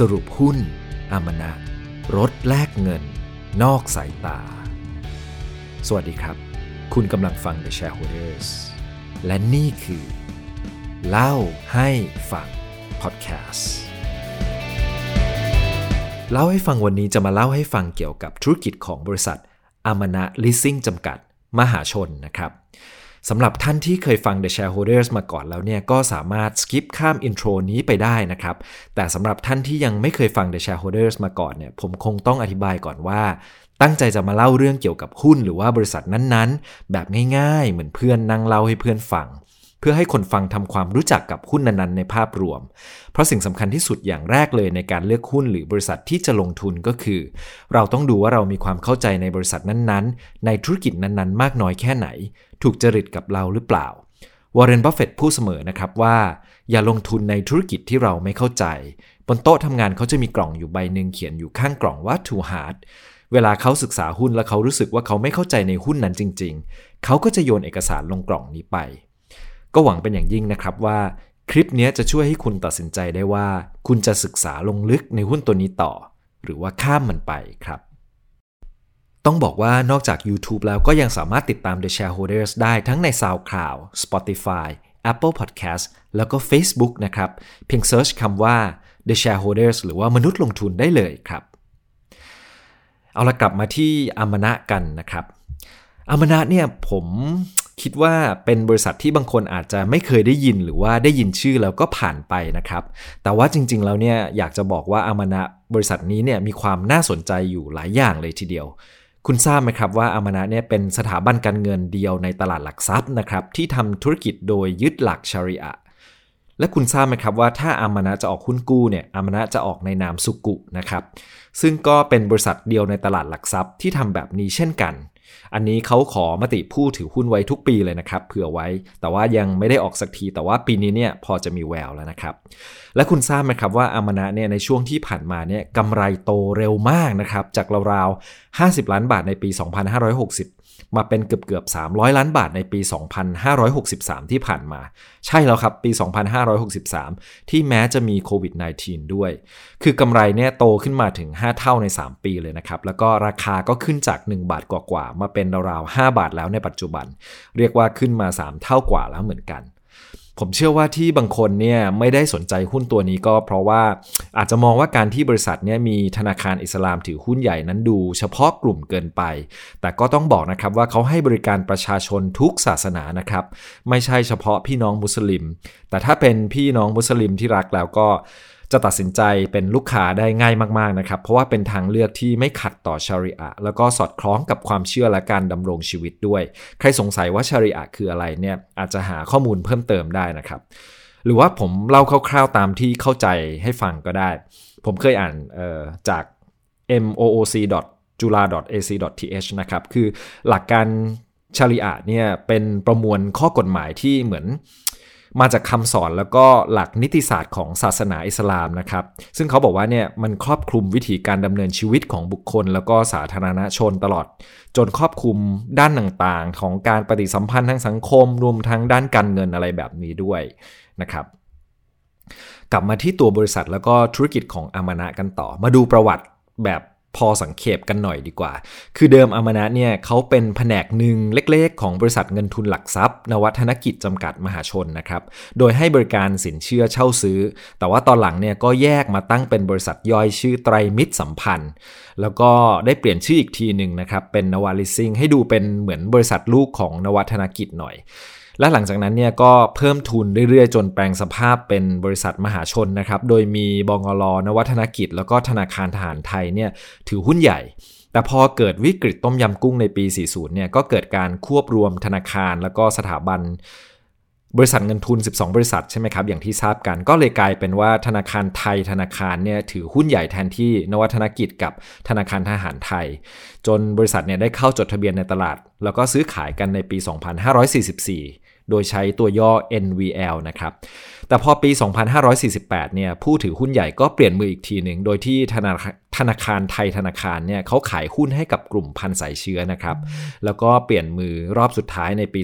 สรุปหุ้น อมานะฮ์รถแลกเงิน นอกสายตา สวัสดีครับ คุณกำลังฟัง The Shareholders และนี่คือ เล่าให้ฟังพอดแคสต์เล่าให้ฟังวันนี้จะมาเล่าให้ฟังเกี่ยวกับธุรกิจของบริษัทอมานะฮ์ลิสซิ่งจำกัดมหาชนนะครับ สำหรับท่านที่เคยฟัง The Shareholders มาก่อนแล้วเนี่ยก็สามารถ skip ข้าม intro นี้ไปได้นะครับ แต่สำหรับท่านที่ยังไม่เคยฟัง The Shareholders มาก่อนเนี่ยผมคงต้องอธิบายก่อนว่า ตั้งใจจะมาเล่าเรื่องเกี่ยวกับหุ้นหรือว่าบริษัทนั้นๆ แบบง่ายๆ เหมือนเพื่อนนั่งเล่าให้เพื่อนฟัง พื่อให้คนฟังทำความรู้จักกับหุ้นนั้นๆในภาพรวม เพราะสิ่งสำคัญที่สุดอย่างแรกเลยในการเลือกหุ้นหรือบริษัทที่จะลงทุนก็คือ เราต้องดูว่าเรามีความเข้าใจในบริษัทนั้นๆ ในธุรกิจนั้นๆ มากน้อยแค่ไหน ถูกจริตกับเราหรือเปล่าวอร์เรนบัฟเฟตพูดเสมอนะครับว่า อย่าลงทุนในธุรกิจที่เราไม่เข้าใจ บนโต๊ะทำงานเขาจะมีกล่องอยู่ใบหนึ่งเขียนอยู่ข้างกล่องว่า too hard เวลาเขาศึกษาหุ้นแล้วเขารู้สึกว่าเขาไม่เข้าใจในหุ้นนั้นจริง ๆ เขาก็จะโยนเอกสารลงกล่องนี้ไป ก็หวังเป็นอย่างยิ่งนะครับว่าคลิปนี้จะช่วยให้คุณตัดสินใจได้ว่า คุณจะศึกษาลงลึกในหุ้นตัวนี้ต่อ หรือว่าข้ามมันไปครับ ต้องบอกว่านอกจาก YouTube แล้วก็ยังสามารถติดตาม The Shareholders ได้ทั้งใน SoundCloud Spotify Apple Podcast แล้วก็ Facebook นะครับ เพียงเซิร์ชคำว่า The Shareholders หรือว่ามนุษย์ลงทุนได้เลยครับ เอาละกลับมาที่อมนะกันนะครับอมนะเนี่ยผม คิดว่าเป็นบริษัทที่บางคนอาจจะไม่เคยได้ยินหรือว่าได้ยินชื่อแล้วก็ผ่านไปนะครับ แต่ว่าจริง ๆ แล้วเนี่ยอยากจะบอกว่าอามานะบริษัทนี้เนี่ยมีความน่าสนใจอยู่หลายอย่างเลยทีเดียว คุณทราบไหมครับว่าอามานะเนี่ยเป็นสถาบันการเงินเดียวในตลาดหลักทรัพย์นะครับที่ทำธุรกิจโดยยึดหลักชาริอะและคุณทราบไหมครับว่าถ้าอามานะจะออกหุ้นกู้เนี่ยอามานะจะออกในนามสุกุนะครับซึ่งก็เป็นบริษัทเดียวในตลาดหลักทรัพย์ที่ทำแบบนี้เช่นกัน อันนี้เขาขอมติผู้ถือหุ้นไว้ทุกปีเลยนะครับเผื่อไว้ แต่ว่ายังไม่ได้ออกสักที แต่ว่าปีนี้เนี่ยพอจะมีแววแล้วนะครับ และคุณทราบไหมครับว่าอามนะเนี่ยในช่วงที่ผ่านมาเนี่ยกำไรโตเร็วมากนะครับจากราวๆ50 ล้านบาทในปี 2560 มาเป็นเกือบเกือบ300 ล้านบาทในปี 2563 ที่ผ่านมา ใช่แล้วครับ ปี 2563 ที่แม้จะมีโควิด -19 ด้วย คือกำไรเนี่ยโตขึ้นมาถึง 5 เท่าใน 3 ปีเลยนะครับ แล้วก็ราคาก็ขึ้นจาก 1 บาทกว่าๆ มาเป็นราวๆ 5 บาทแล้วในปัจจุบัน เรียกว่าขึ้นมา 3 เท่ากว่าแล้วเหมือนกัน ผมเชื่อว่าที่บางคนเนี่ยไม่ได้สนใจหุ้นตัวนี้ก็เพราะว่าอาจจะมองว่าการที่บริษัทเนี่ยมีธนาคารอิสลามถือหุ้นใหญ่นั้นดู เฉพาะกลุ่มเกินไป แต่ก็ต้องบอกนะครับว่าเขาให้บริการประชาชนทุกศาสนานะครับ ไม่ใช่เฉพาะพี่น้องมุสลิม แต่ถ้าเป็นพี่น้องมุสลิมที่รักแล้วก็ จะตัดสินใจเป็นลูกค้าได้ง่ายมากๆนะครับ เพราะว่าเป็นทางเลือกที่ไม่ขัดต่อชาริอะแล้วก็สอดคล้องกับความเชื่อและการดำรงชีวิตด้วย ใครสงสัยว่าชาริอะคืออะไรเนี่ยอาจจะหาข้อมูลเพิ่มเติมได้นะครับ หรือว่าผมเล่าคร่าวๆตามที่เข้าใจให้ฟังก็ได้ ผมเคยอ่านจาก mooc jula.ac.th นะครับ คือหลักการชาริอะเนี่ยเป็นประมวลข้อกฎหมายที่เหมือน มาจากคำสอนแล้วก็หลักนิติศาสตร์ของศาสนาอิสลามนะครับ ซึ่งเขาบอกว่าเนี่ยมันครอบคลุมวิธีการดำเนินชีวิตของบุคคล แล้วก็สาธารณชนตลอด จนครอบคลุมด้านต่างๆ ของการปฏิสัมพันธ์ทางสังคม รวมทั้งด้านการเงินอะไรแบบนี้ด้วยนะครับกลับมาที่ตัวบริษัทแล้วก็ธุรกิจของอามานะกันต่อ มาดูประวัติแบบ พอสังเขปกันหน่อยดีกว่า คือเดิมอามานะเนี่ยเขาเป็นแผนกหนึ่งเล็กๆ ของบริษัทเงินทุนหลักทรัพย์ นวัฒนกิจจำกัดมหาชนนะครับ โดยให้บริการสินเชื่อเช่าซื้อ แต่ว่าตอนหลังเนี่ยก็แยกมาตั้งเป็นบริษัทย่อยชื่อไตรมิตรสัมพันธ์ แล้วก็ได้เปลี่ยนชื่ออีกทีหนึ่งนะครับ เป็นนวาลิซิงให้ดูเป็นเหมือนบริษัทลูกของนวัฒนกิจหน่อย และหลังจากนั้นเนี่ยก็เพิ่มทุนเรื่อยๆ จนแปลงสภาพเป็นบริษัทมหาชนนะครับ โดยมีบงลนวัฒนกิจ แล้วก็ธนาคารทหารไทยเนี่ยถือหุ้นใหญ่ แต่พอเกิดวิกฤตต้มยำกุ้งในปี 40 เนี่ยก็เกิดการควบรวมธนาคารแล้วก็สถาบันบริษัทเงินทุน 12 บริษัทใช่ไหมครับ อย่างที่ทราบกัน ก็เลยกลายเป็นว่าธนาคารไทยธนาคารเนี่ยถือหุ้นใหญ่แทนที่นวัฒนกิจกับธนาคารทหารไทย จนบริษัทเนี่ยได้เข้าจดทะเบียนในตลาด แล้วก็ซื้อขายกันในปี 2544 โดยใช้ตัวย่อ NVL นะครับ แต่พอปี 2548 เนี่ย ผู้ถือหุ้นใหญ่ก็เปลี่ยนมืออีกทีหนึ่ง โดยที่ธนา ธนาคารไทยธนาคารเนี่ยเขาขายหุ้นให้กับกลุ่มพันสายเชื้อนะครับ แล้วก็เปลี่ยนมือรอบสุดท้ายในปี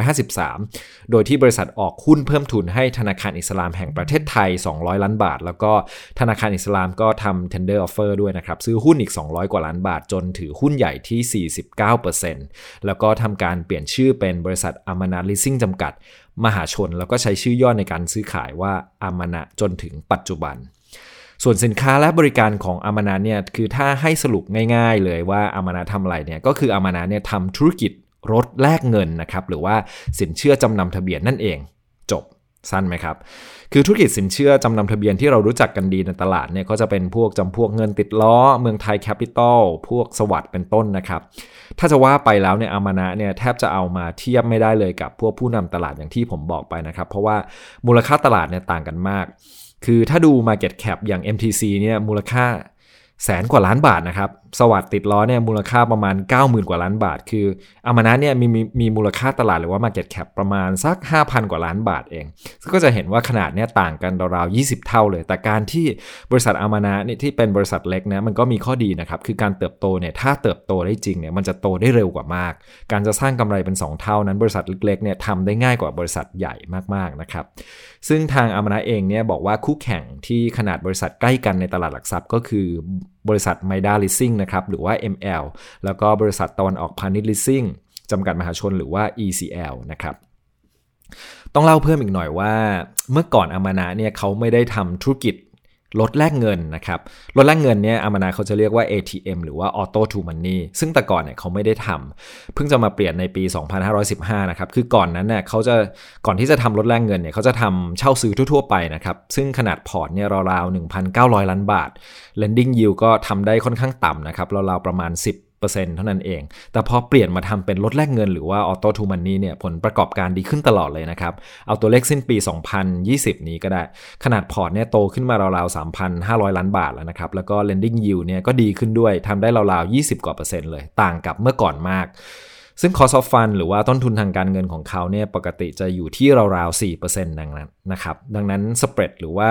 2553 โดยที่บริษัทออกหุ้นเพิ่มทุนให้ธนาคารอิสลามแห่งประเทศไทย 200 ล้านบาท แล้วก็ธนาคารอิสลามก็ทำ tender offer ด้วยนะครับ ซื้อหุ้นอีก 200 กว่าล้านบาทจนถือหุ้นใหญ่ที่ 49%แล้วก็ทำการเปลี่ยนชื่อเป็นบริษัทอามานาลิซิ่งจำกัด มหาชน แล้วก็ใช้ชื่อย่อในการซื้อขายว่าอามานะจนถึงปัจจุบัน ส่วนสินค้าและบริการของอามานะเนี่ยคือถ้าให้สรุปง่ายๆ เลยว่าอามานะทำอะไรเนี่ยก็คืออามานะเนี่ยทำธุรกิจรถแลกเงินนะครับหรือว่าสินเชื่อจำนำทะเบียนนั่นเองจบสั้นไหมครับ คือธุรกิจสินเชื่อจำนำทะเบียนที่เรารู้จักกันดีในตลาดเนี่ยก็จะเป็นพวกจำพวกเงินติดล้อ เมืองไทยแคปิตอลพวกสวัสด์เป็นต้นนะครับ ถ้าจะว่าไปแล้วเนี่ยอามานะเนี่ยแทบจะเอามาเทียบไม่ได้เลยกับพวกผู้นำตลาดอย่างที่ผมบอกไปนะครับ เพราะว่ามูลค่าตลาดเนี่ยต่างกันมาก คือถ้าดู Market Cap อย่าง MTC เนี่ยมูลค่าแสนกว่าล้านบาทนะครับ สวัสดติดล้อเนี่ยมูลค่าประมาณ 90,000 กว่าล้านบาท คืออามานะเนี่ยมีมีมีมูลค่าตลาดหรือว่า Market Cap ประมาณสัก 5,000 กว่าล้านบาทเอง ก็จะเห็นว่าขนาดเนี่ยต่างกันราวๆ20 เท่าเลย แต่การที่บริษัทอามานะเนี่ยที่เป็นบริษัทเล็กนะมันก็มีข้อดีนะครับ คือการเติบโตเนี่ยถ้าเติบโตได้จริงเนี่ยมันจะโตได้เร็วกว่ามาก การจะสร้างกำไรเป็น 2 เท่านั้น บริษัทเล็กๆเนี่ยทำได้ง่ายกว่าบริษัทใหญ่มากๆนะครับซึ่งทางอามานะเองเนี่ยบอกว่าคู่แข่งที่ขนาดบริษัทใกล้กันในตลาดหลักทรัพย์ก็คือบริษัทไมด้าลิสซิ่งนะครับหรือว่า ML แล้วก็บริษัทตะวันออกพาณิชย์ลิสซิ่งจำกัดมหาชนหรือว่า ECL นะครับต้องเล่าเพิ่มอีกหน่อยว่า เมื่อก่อนอมานะฮ์เนี่ยเขาไม่ได้ทำธุรกิจ รถแลกเงินนะครับรถแลกเงินเนี่ยอมานะฮ์เขาจะเรียกว่า ATM หรือว่า Auto to Money ซึ่งแต่ก่อนเนี่ยเขาไม่ได้ทำเพิ่งจะมาเปลี่ยนในปี 2515 นะครับ คือก่อนนั้นเนี่ยเขาจะก่อนที่จะทำรถแลกเงินเนี่ยเขาจะทำเช่าซื้อทั่วๆไปนะครับ ซึ่งขนาดพอร์ตเนี่ยราวๆ 1,900 ล้านบาท Lending Yield ก็ทำได้ค่อนข้างต่ำนะครับราวๆประมาณ 10 เท่านั้นเอง แต่พอเปลี่ยนมาทำเป็นรถแลกเงินหรือว่า Auto to Money เนี่ยผลประกอบการดีขึ้นตลอดเลยนะครับ เอาตัวเลขสิ้นปี 2020 นี้ก็ได้ ขนาดพอร์ตเนี่ยโตขึ้นมาราวๆ 3,500 ล้านบาทแล้วนะครับ แล้วก็ lending yield เนี่ยก็ดีขึ้นด้วยทำได้ราวๆ 20 กว่าเปอร์เซ็นต์เลย ต่างกับเมื่อก่อนมากซึ่ง cost of fund หรือว่าต้นทุนทางการเงินของเขาเนี่ยปกติจะอยู่ที่ราวๆ4%ดังนั้นนะครับ ดังนั้น spread หรือว่า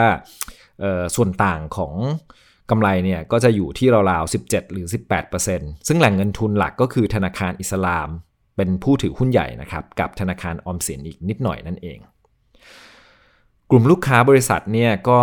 ส่วนต่างของ กำไรเนี่ยก็จะอยู่ที่ราวๆ 17 หรือ 18%ซึ่งแหล่งเงินทุนหลักก็คือธนาคารอิสลาม เป็นผู้ถือหุ้นใหญ่นะครับกับธนาคารออมสินอีกนิดหน่อยนั่นเอง กลุ่มลูกค้าบริษัทเนี่ยก็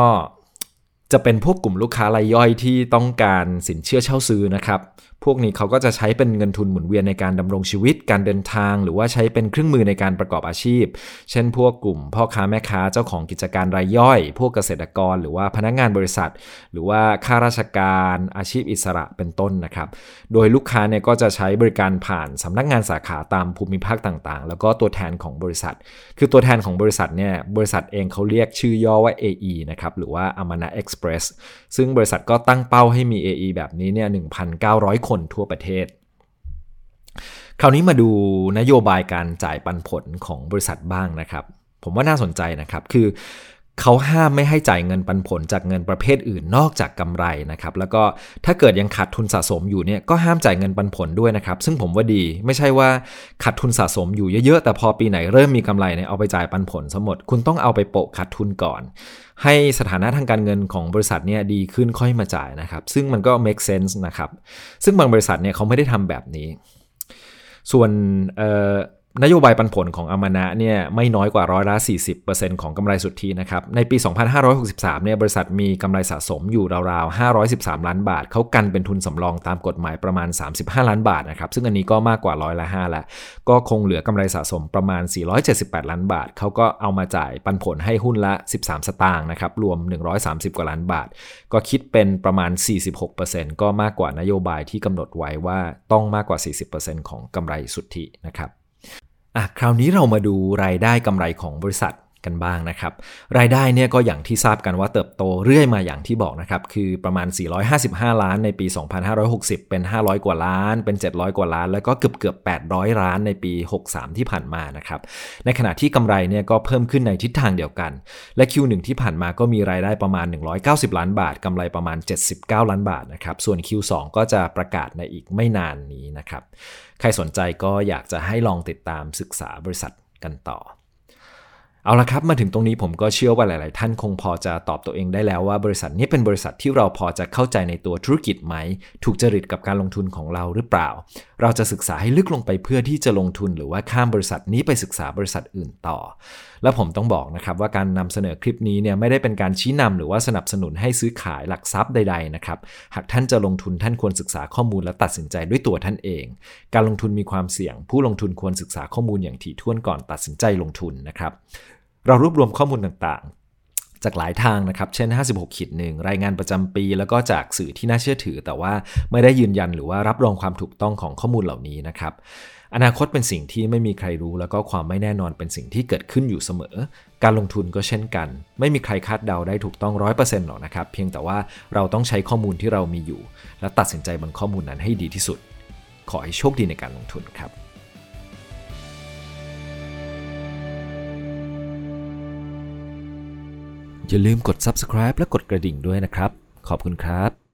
จะเป็นพวกกลุ่มลูกค้ารายย่อยที่ต้องการสินเชื่อเช่าซื้อนะครับ พวกนี้เขาก็จะใช้เป็นเงินทุนหมุนเวียนในการดำรงชีวิต การเดินทาง หรือว่าใช้เป็นเครื่องมือในการประกอบอาชีพ เช่น พวกกลุ่มพ่อค้าแม่ค้าเจ้าของกิจการรายย่อย พวกเกษตรกร หรือว่าพนักงานบริษัท หรือว่าข้าราชการอาชีพอิสระเป็นต้นนะครับ โดยลูกค้าเนี่ยก็จะใช้บริการผ่านสำนักงานสาขาตามภูมิภาคต่างๆ แล้วก็ตัวแทนของบริษัท คือตัวแทนของบริษัทเนี่ยบริษัทเองเขาเรียกชื่อย่อว่า AE นะครับหรือว่า Amana Express ซึ่งบริษัทก็ตั้งเป้าให้มี AE แบบนี้เนี่ย 1,900 คนทั่วประเทศ คราวนี้มาดูนโยบายการจ่ายปันผลของบริษัทบ้างนะครับ ผมว่าน่าสนใจนะครับ คือ เขาห้ามไม่ให้จ่ายเงินปันผลจากเงินประเภทอื่นนอกจากกำไรนะครับ แล้วก็ถ้าเกิดยังขาดทุนสะสมอยู่เนี่ยก็ห้ามจ่ายเงินปันผลด้วยนะครับ ซึ่งผมว่าดีไม่ใช่ว่าขาดทุนสะสมอยู่เยอะๆ แต่พอปีไหนเริ่มมีกำไรเนี่ยเอาไปจ่ายปันผลสมหมด คุณต้องเอาไปโปะขาดทุนก่อน ให้สถานะทางการเงินของบริษัทเนี่ยดีขึ้นค่อยมาจ่ายนะครับ ซึ่งมันก็ make sense นะครับ ซึ่งบางบริษัทเนี่ยเขาไม่ได้ทำแบบนี้ ส่วน นโยบายปันผลของอามานะเนี่ยไม่น้อยกว่าร้อยละ 40%ของกำไรสุทธินะครับ ในปี 2563 เนี่ยบริษัทมีกำไรสะสมอยู่ราวๆ 513 ล้านบาท เขากันเป็นทุนสำรองตามกฎหมายประมาณ 35 ล้านบาทนะครับ ซึ่งอันนี้ก็มากกว่าร้อยละ5แล้วก็คงเหลือกำไรสะสมประมาณ 478 ล้านบาท เขาก็เอามาจ่ายปันผลให้หุ้นละ 13 สตางค์นะครับ รวม 130 กว่าล้านบาท ก็คิดเป็นประมาณ 46%ก็มากกว่านโยบายที่กำหนดไว้ว่าต้องมากกว่า 40%ของกำไรสุทธินะครับ อะคราวนี้เรามาดูรายได้กำไรของบริษัท กันบ้างนะครับ รายได้เนี่ยก็อย่างที่ทราบกันว่าเติบโตเรื่อยมาอย่างที่บอกนะครับ คือประมาณ 455 ล้านในปี 2560 เป็น 500 กว่าล้าน เป็น 700 กว่าล้าน แล้วก็เกือบเกือบ800 ล้านในปี 63 ที่ผ่านมานะครับ ในขณะที่กำไรเนี่ยก็เพิ่มขึ้นในทิศทางเดียวกัน และ Q1 ที่ผ่านมาก็มีรายได้ประมาณ 190 ล้านบาทกำไรประมาณ 79 ล้านบาทนะครับ ส่วน Q2 ก็จะประกาศในอีกไม่นานนี้นะครับ ใครสนใจก็อยากจะให้ลองติดตามศึกษาบริษัทกันต่อ เอาละครับมาถึงตรงนี้ผมก็เชื่อว่าหลาย ๆ ท่านคงพอจะตอบตัวเองได้แล้วว่าบริษัทนี้เป็นบริษัทที่เราพอจะเข้าใจในตัวธุรกิจไหม ถูกจริตกับการลงทุนของเราหรือเปล่า เราจะศึกษาให้ลึกลงไปเพื่อที่จะลงทุนหรือว่าข้ามบริษัทนี้ไปศึกษาบริษัทอื่นต่อ และผมต้องบอกนะครับว่าการนำเสนอคลิปนี้เนี่ยไม่ได้เป็นการชี้นำหรือว่าสนับสนุนให้ซื้อขายหลักทรัพย์ใด ๆ นะครับ หากท่านจะลงทุนท่านควรศึกษาข้อมูลและตัดสินใจด้วยตัวท่านเอง การลงทุนมีความเสี่ยง ผู้ลงทุนควรศึกษาข้อมูลอย่างถี่ถ้วนก่อนตัดสินใจลงทุนนะครับ เรารวบรวมข้อมูลต่างๆ จากหลายทางนะครับ เช่น 56ขีดหนึ่งรายงานประจำปี แล้วก็จากสื่อที่น่าเชื่อถือ แต่ว่าไม่ได้ยืนยันหรือว่ารับรองความถูกต้องของข้อมูลเหล่านี้นะครับอนาคตเป็นสิ่งที่ไม่มีใครรู้ แล้วก็ความไม่แน่นอนเป็นสิ่งที่เกิดขึ้นอยู่เสมอ การลงทุนก็เช่นกัน ไม่มีใครคาดเดาได้ถูกต้องร้อยเปอร์เซ็นต์หรอกนะครับ เพียงแต่ว่าเราต้องใช้ข้อมูลที่เรามีอยู่ และตัดสินใจบนข้อมูลนั้นให้ดีที่สุด ขอให้โชคดีในการลงทุนครับ อย่าลืมกด subscribe และกดกระดิ่งด้วยนะครับ ขอบคุณครับ